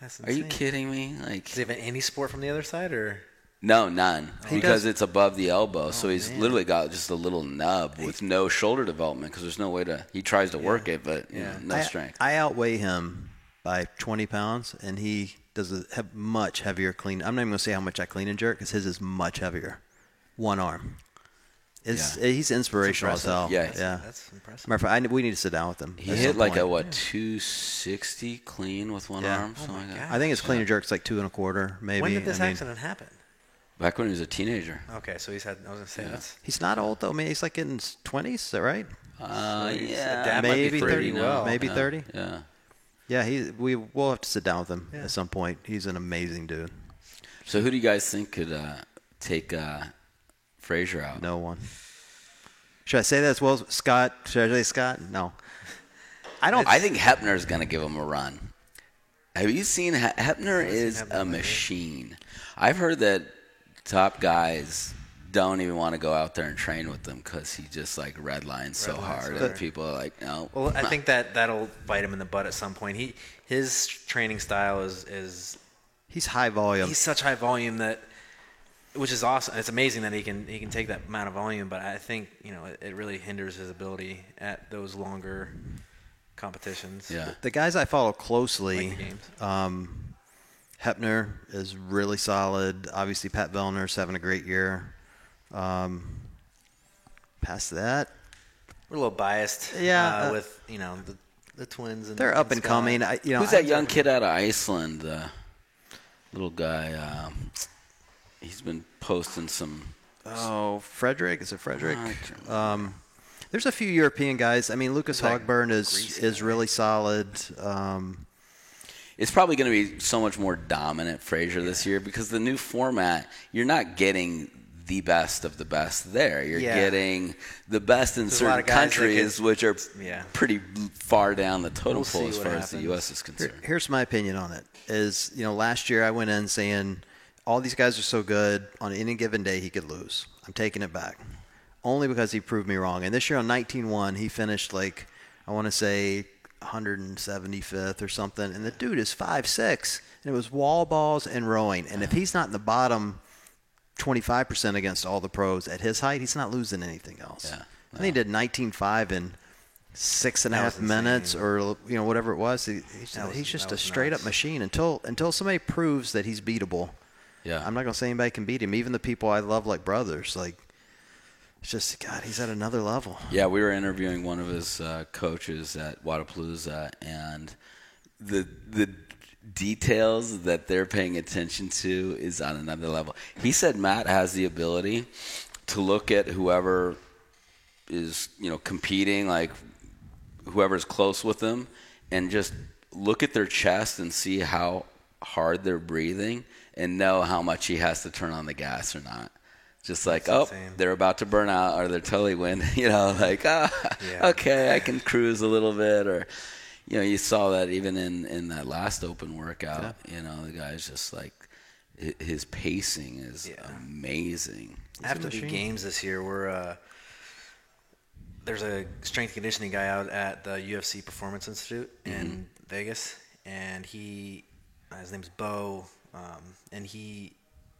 That's are you kidding me? Like, Does he have any sport from the other side, or no, none, He because does- Oh, it's above the elbow. so he's man. literally got just a little nub with no shoulder development because there's no way to. He tries to work it, but you Yeah. know, no I, strength. I outweigh him by 20 pounds, and he does a he- much heavier clean. I'm not even gonna say how much I clean and jerk, because his is much heavier. One arm. It's Yeah. he's inspirational as hell. Yeah. yeah. that's impressive. Matter of fact, I, we need to sit down with him. he hit some like a point. what 260 clean with one Yeah. arm. Oh something my like. God. I think his clean and jerk's like two and a quarter, maybe. when did this I mean, accident happen? Back when he was a teenager. Okay, so he's had. I was gonna say Yeah. that's. He's not old though. I mean, he's like in his 20s. Is that right? Uh, he's- yeah, dad might maybe 30 30. well. Maybe yeah, 30. Yeah. Yeah, he. We we'll have to sit down with him Yeah. at some point. He's an amazing dude. So who do you guys think could uh, take uh, Fraser out? No one. Should I say that as well as Scott? Should I say Scott? No. I don't. I think Heppner's going to give him a run. Have you seen He- Heppner seen is Heppner a lately. machine. I've heard that top guys don't even want to go out there and train with them because he just like red lines so Red lines hard, and people are like, no. Well, I think that that'll bite him in the butt at some point. He his training style is is He's high volume. he's such high volume that, which is awesome. It's amazing that he can he can take that amount of volume, but I think you know it, it really hinders his ability at those longer competitions. yeah. the guys I follow closely, Like um, Heppner is really solid. Obviously, Pat Vellner's having a great year. Um, past that, We're a little biased. Yeah, uh, uh, with you know the the twins and they're up and Scott. coming. I, you know, Who's I- that young kid out of Iceland? The little guy. Um, he's been posting some. Oh, Frederick is it Frederick? Um, there's a few European guys. I mean, Lucas Who's Högberg is Greasy is guy? really solid. Um, It's probably going to be so much more dominant Fraser this year because the new format, you're not getting the best of the best there. You're Yeah. getting the best in There's certain of guys that countries, which are Yeah. pretty far down the totem We'll pole as far as the. U.S. is Here- concerned. here's my opinion on it. Is you know last year I went in saying all these guys are so good on any given day he could lose. I'm taking it back, only because he proved me wrong. And this year on 19-1 he finished like I want to say 175th or something, and the dude is five six, and it was wall balls and rowing. And if he's not in the bottom 25% against all the pros at his height, he's not losing anything else. Yeah, I think he did 19.5 in six and a half and a That half was minutes insane. or you know whatever it was. He, he's, was- he's just a straight up machine until until somebody proves that he's beatable. Yeah. I'm not gonna say anybody can beat him. Even the people I love like brothers, like it's just God, he's at another level. Yeah, we were interviewing one of his uh, coaches at Wodapalooza, and the the details that they're paying attention to is on another level. He said Mat has the ability to look at whoever is you know competing, like whoever's close with them, and just look at their chest and see how hard they're breathing, and know how much he has to turn on the gas or not. Just like, oh, insane. they're about to burn out or they're totally win. You know, like, ah, Yeah. okay, I can cruise a little bit. Or, you know, you saw that even in, in that last open workout. You know, the guy's just like, his pacing is Yeah. amazing. After the machine. games this year, we're uh, there's a strength conditioning guy out at the UFC Performance Institute in Vegas, and he his name's Bo, um, and he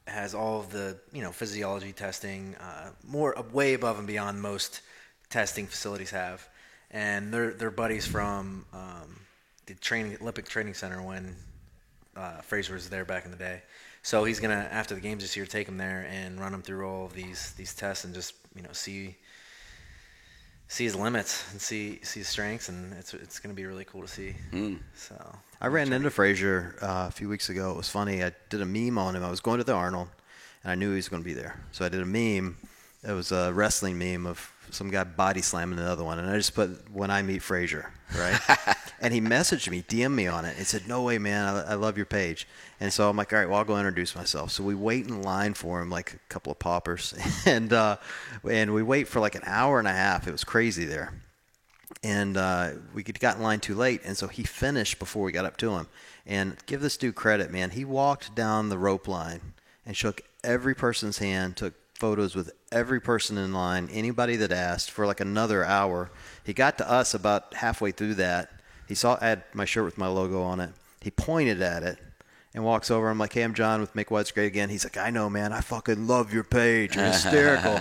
has all of the you know physiology testing, uh, more uh, way above and beyond most testing facilities have, and they're they're buddies from um, the training Olympic Training Center when uh, Fraser was there back in the day. So he's gonna after the games this year take him there and run him through all of these these tests and just you know see see his limits and see see his strengths and it's it's gonna be really cool to see. Mm. So I ran into Fraser uh, a few weeks ago. It was funny. I did a meme on him. I was going to the Arnold, and I knew he was going to be there. So I did a meme. It was a wrestling meme of some guy body slamming another one, and I just put "When I meet Fraser," right? and he messaged me, DM me on it. He said, "No way, man. I, I love your page." And so I'm like, "All right, well, I'll go introduce myself." So we wait in line for him, like a couple of poppers, and uh, and we wait for like an hour and a half. It was crazy there and uh, we got in line too late, and so he finished before we got up to him. And give this dude credit, man. He walked down the rope line and shook every person's hand, took photos with every person in line, anybody that asked for like another hour. He got to us about halfway through that. He saw I had my shirt with my logo on it. He pointed at it and walks over. I'm like, hey, I'm John with Make WODs Great Again. He's like, I know, man. I fucking love your page. You're hysterical.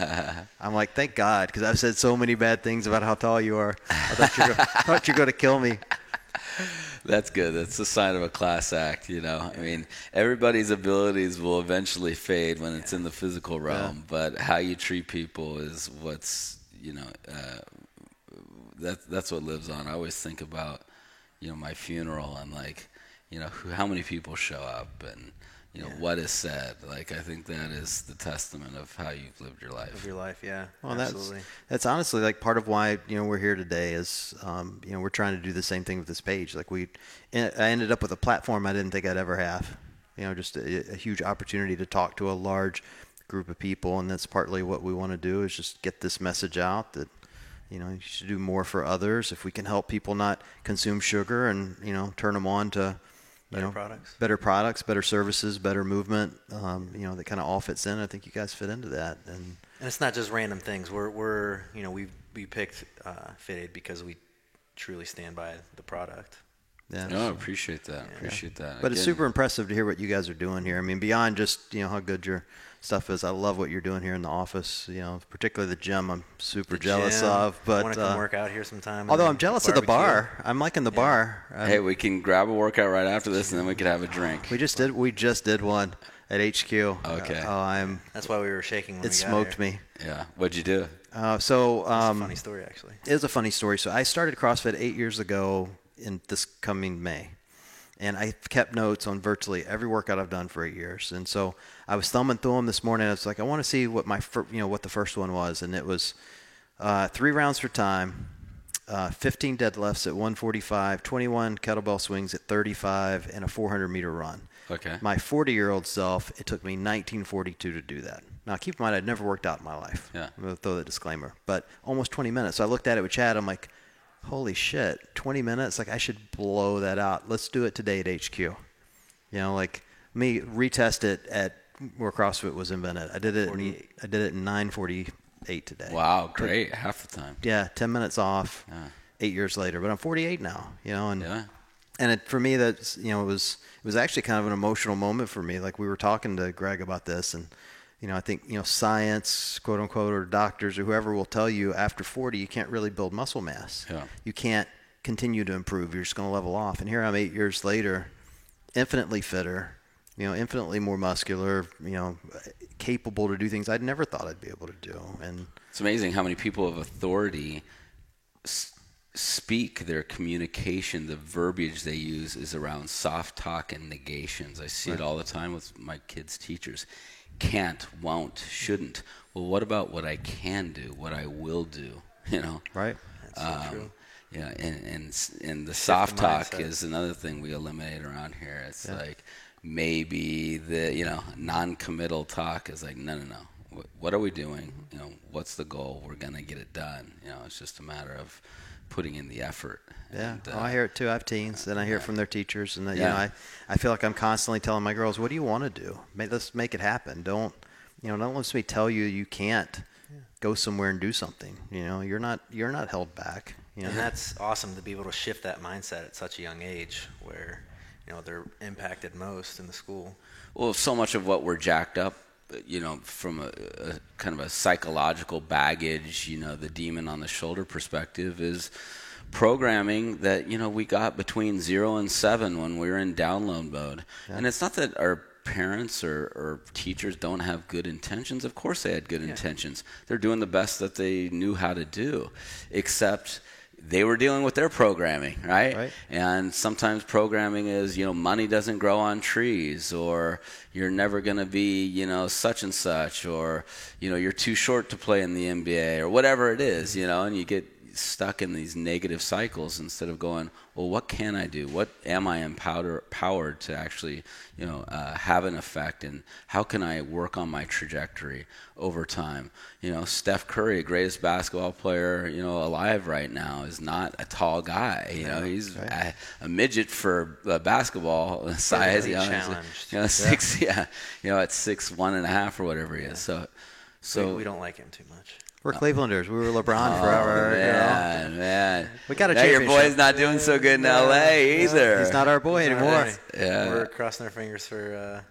I'm like, thank God, because I've said so many bad things about how tall you are. I thought you were, thought you were going to kill me. That's good. That's a sign of a class act, you know. I mean, everybody's abilities will eventually fade when it's in the physical realm, but how you treat people is what's, you know, uh, that that's what lives on. I always think about, you know, my funeral and like, you know, who, how many people show up and you know what is said. Like, I think that is the testament of how you've lived your life. of life. your life, yeah, Well, absolutely. that's that's honestly like part of why you know we're here today is um, you know we're trying to do the same thing with this page. Like we, I ended up with a platform I didn't think I'd ever have. You know, just a, a huge opportunity to talk to a large group of people, and that's partly what we want to do is just get this message out that you know you should do more for others. If we can help people not consume sugar and you know turn them on to you Better know, products. better products, better services, better movement. Um, you know, that kind of all fits in. I think you guys fit into that, and And it's not just random things. We're we're you know we we picked uh, FitAid because we truly stand by the product. yeah. No, I appreciate that. Appreciate that. But it's super impressive to hear what you guys are doing here. I mean, beyond just you know how good your stuff is, I love what you're doing here in the office. You know, particularly the gym. I'm super The jealous gym. of. But want to come uh, work out here sometime. although I'm jealous of the bar, I'm liking the bar. Um, Hey, we can grab a workout right after this, and then we could have a drink. we just did we just did one at HQ. Okay. Oh, I'm. That's why we were shaking when It we got smoked here. me. Yeah. What'd you do? Uh, so It's um, a funny story actually. It is a funny story. So I started CrossFit eight years ago in this coming May. And I kept notes on virtually every workout I've done for eight years. And so I was thumbing through them this morning. I was like, I want to see what my, fir- you know, what the first one was. And it was uh, three rounds for time, uh, 15 deadlifts at 145, 21 kettlebell swings at 35, and a 400 meter run. Okay. My 40 year old self, it took me 1942 to do that. Now, keep in mind, I'd never worked out in my life. Yeah. I'm going to throw the disclaimer. But almost 20 minutes. So I looked at it with Chad. I'm like, holy shit, 20 minutes? Like, I should blow that out. Let's do it today at HQ. You know, like me retest it at where CrossFit was invented. I did it. In, I did it in 9:48 today. Wow, great. Half the time. Yeah, 10 minutes off. Yeah. Eight years later, but I'm 48 now. You know, and Yeah. and it, for me, that's you know, it was it was actually kind of an emotional moment for me. Like we were talking to Greg about this, and you know, I think you know, science, quote unquote, or doctors or whoever will tell you after 40 you can't really build muscle mass. Yeah. You can't continue to improve. You're just going to level off. And here I'm eight years later, infinitely fitter. You know, infinitely more muscular. You know, capable to do things I'd never thought I'd be able to do. And It's amazing how many people of authority s- speak their communication, the verbiage they use is around soft talk and negations. I see it all the time with my kids' teachers. Can't, won't, shouldn't. Well, what about what I can do, what I will do? You know? right. That's so um, true. Yeah, and and and the soft the talk mindset. is another thing we eliminate around here. It's like maybe the you know non-committal talk is like no no no. What, what are we doing? You know, what's the goal? We're gonna get it done. You know, it's just a matter of putting in the effort. Yeah, And, oh, I hear it too. I have teens, and I hear it from their teachers, and uh, you know, I, I feel like I'm constantly telling my girls, "What do you want to do? Make, let's make it happen. Don't, you know, don't let me tell you you can't go somewhere and do something. You know, you're not you're not held back. You know, And that's awesome to be able to shift that mindset at such a young age where, you know, they're impacted most in the school. Well, so much of what we're jacked up, you know, from a, a kind of a psychological baggage, you know, the demon on the shoulder perspective is programming that, you know, we got between zero and seven when we were in download mode. And it's not that our parents or, or teachers don't have good intentions. Of course they had good intentions. They're doing the best that they knew how to do, except they were dealing with their programming, right? Right. And sometimes programming is, you know, money doesn't grow on trees, or you're never going to be, you know, such and such, or, you know, you're too short to play in the NBA, or whatever it is, you know, and you get stuck in these negative cycles instead of going, well, what can I do? What am I empowered powered to actually, you know, uh, have an effect, and how can I work on my trajectory over time? You know, Steph Curry, greatest basketball player, you know, alive right now, is not a tall guy. You know, he's a, a midget for uh, basketball size. You know, he's, challenged. you know, six, yeah, you know, at six one and a half or whatever he is. So, so we, we don't like him too much. We're Clevelanders. We were LeBron Oh, forever. you know. man, man. We got a now your championship. boy's not doing so good in L.A. either. He's not our boy anymore. Yeah. We're crossing our fingers for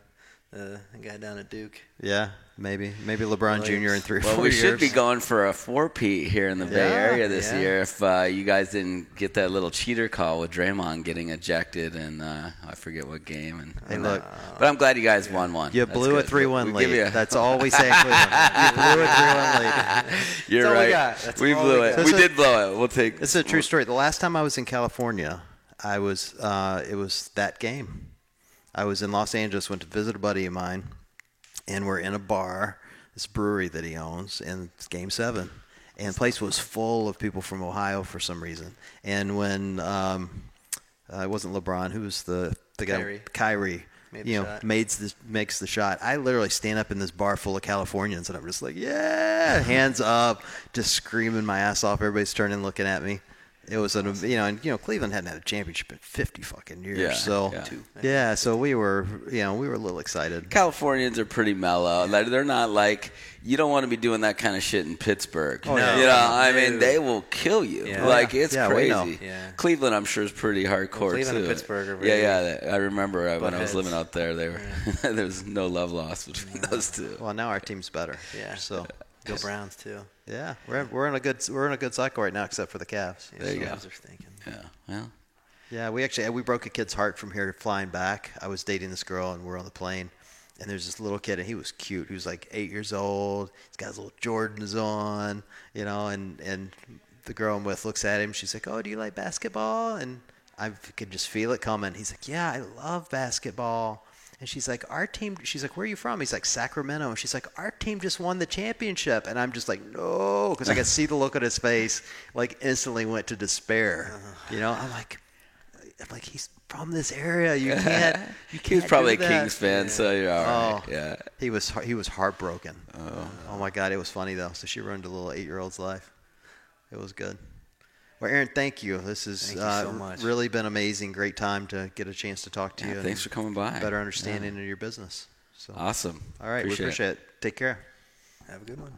uh, the guy down at Duke. Yeah, maybe maybe LeBron Jr. in three or Well, four we years. should be going for a four-peat here in the Bay Area this yeah. year if uh, you guys didn't get that little cheater call with Draymond getting ejected and uh, I forget what game. And Hey, look, but I'm glad you guys won one. you That's blew a three-one We lead. a- That's all we say you blew a three-one lead. You're we right. got. We blew we it. We did blow it. We'll take. It's a true story. The last time I was in California, I was uh, it was that game. I was in Los Angeles, went to visit a buddy of mine, and we're in a bar, this brewery that he owns, and it's Game Seven, and the place was full of people from Ohio for some reason. And when um, uh, it wasn't LeBron, who was the the guy? Kyrie. Kyrie. Made you know, shot. makes the makes the shot. I literally stand up in this bar full of Californians, and I'm just like, yeah, hands up, just screaming my ass off. Everybody's turning, looking at me. It was an, you know, and you know, Cleveland hadn't had a championship in 50 fucking years. Yeah, so yeah. yeah. so we were, you know, we were a little excited. Californians are pretty mellow. Like they're not like you don't want to be doing that kind of shit in Pittsburgh. Oh, you yeah. know, I mean, they will kill you. Yeah. Like it's Yeah, crazy. Yeah. Cleveland, I'm sure, is pretty hardcore Cleveland too. and Pittsburgh are yeah, yeah. I remember uh, when I was living out there, they were there was no love lost between those two. Well, now our team's better. Yeah. So Go Browns too. Yeah, we're we're in a good we're in a good cycle right now, except for the Cavs. Yeah, There you go. those are stinking. Yeah, well, Yeah, we actually we broke a kid's heart from here flying back. I was dating this girl and we're on the plane, and there's this little kid and he was cute. He was like eight years old. He's got his little Jordans on, you know, and and the girl I'm with looks at him. She's like, "Oh, do you like basketball?" And I could just feel it coming. He's like, "Yeah, I love basketball." And she's like, "Our team." She's like, "Where are you from?" He's like, "Sacramento." And she's like, "Our team just won the championship." And I'm just like, "No," because I could see the look on his face. Like instantly went to despair. You know, I'm like I'm like, he's from this area. You can't. You can't he was probably a do that." Kings fan, so you're all right. Oh. Yeah. He was he was heartbroken. Oh. oh. my God, it was funny though. So she ruined a little eight year old's life. It was good. Well, Aaron, thank you. This has you uh, so really been amazing. Great time to get a chance to talk to Yeah, you. thanks and for coming by. Better understanding of your business. So, Awesome. all right, we appreciate it. Take care. Have a good one.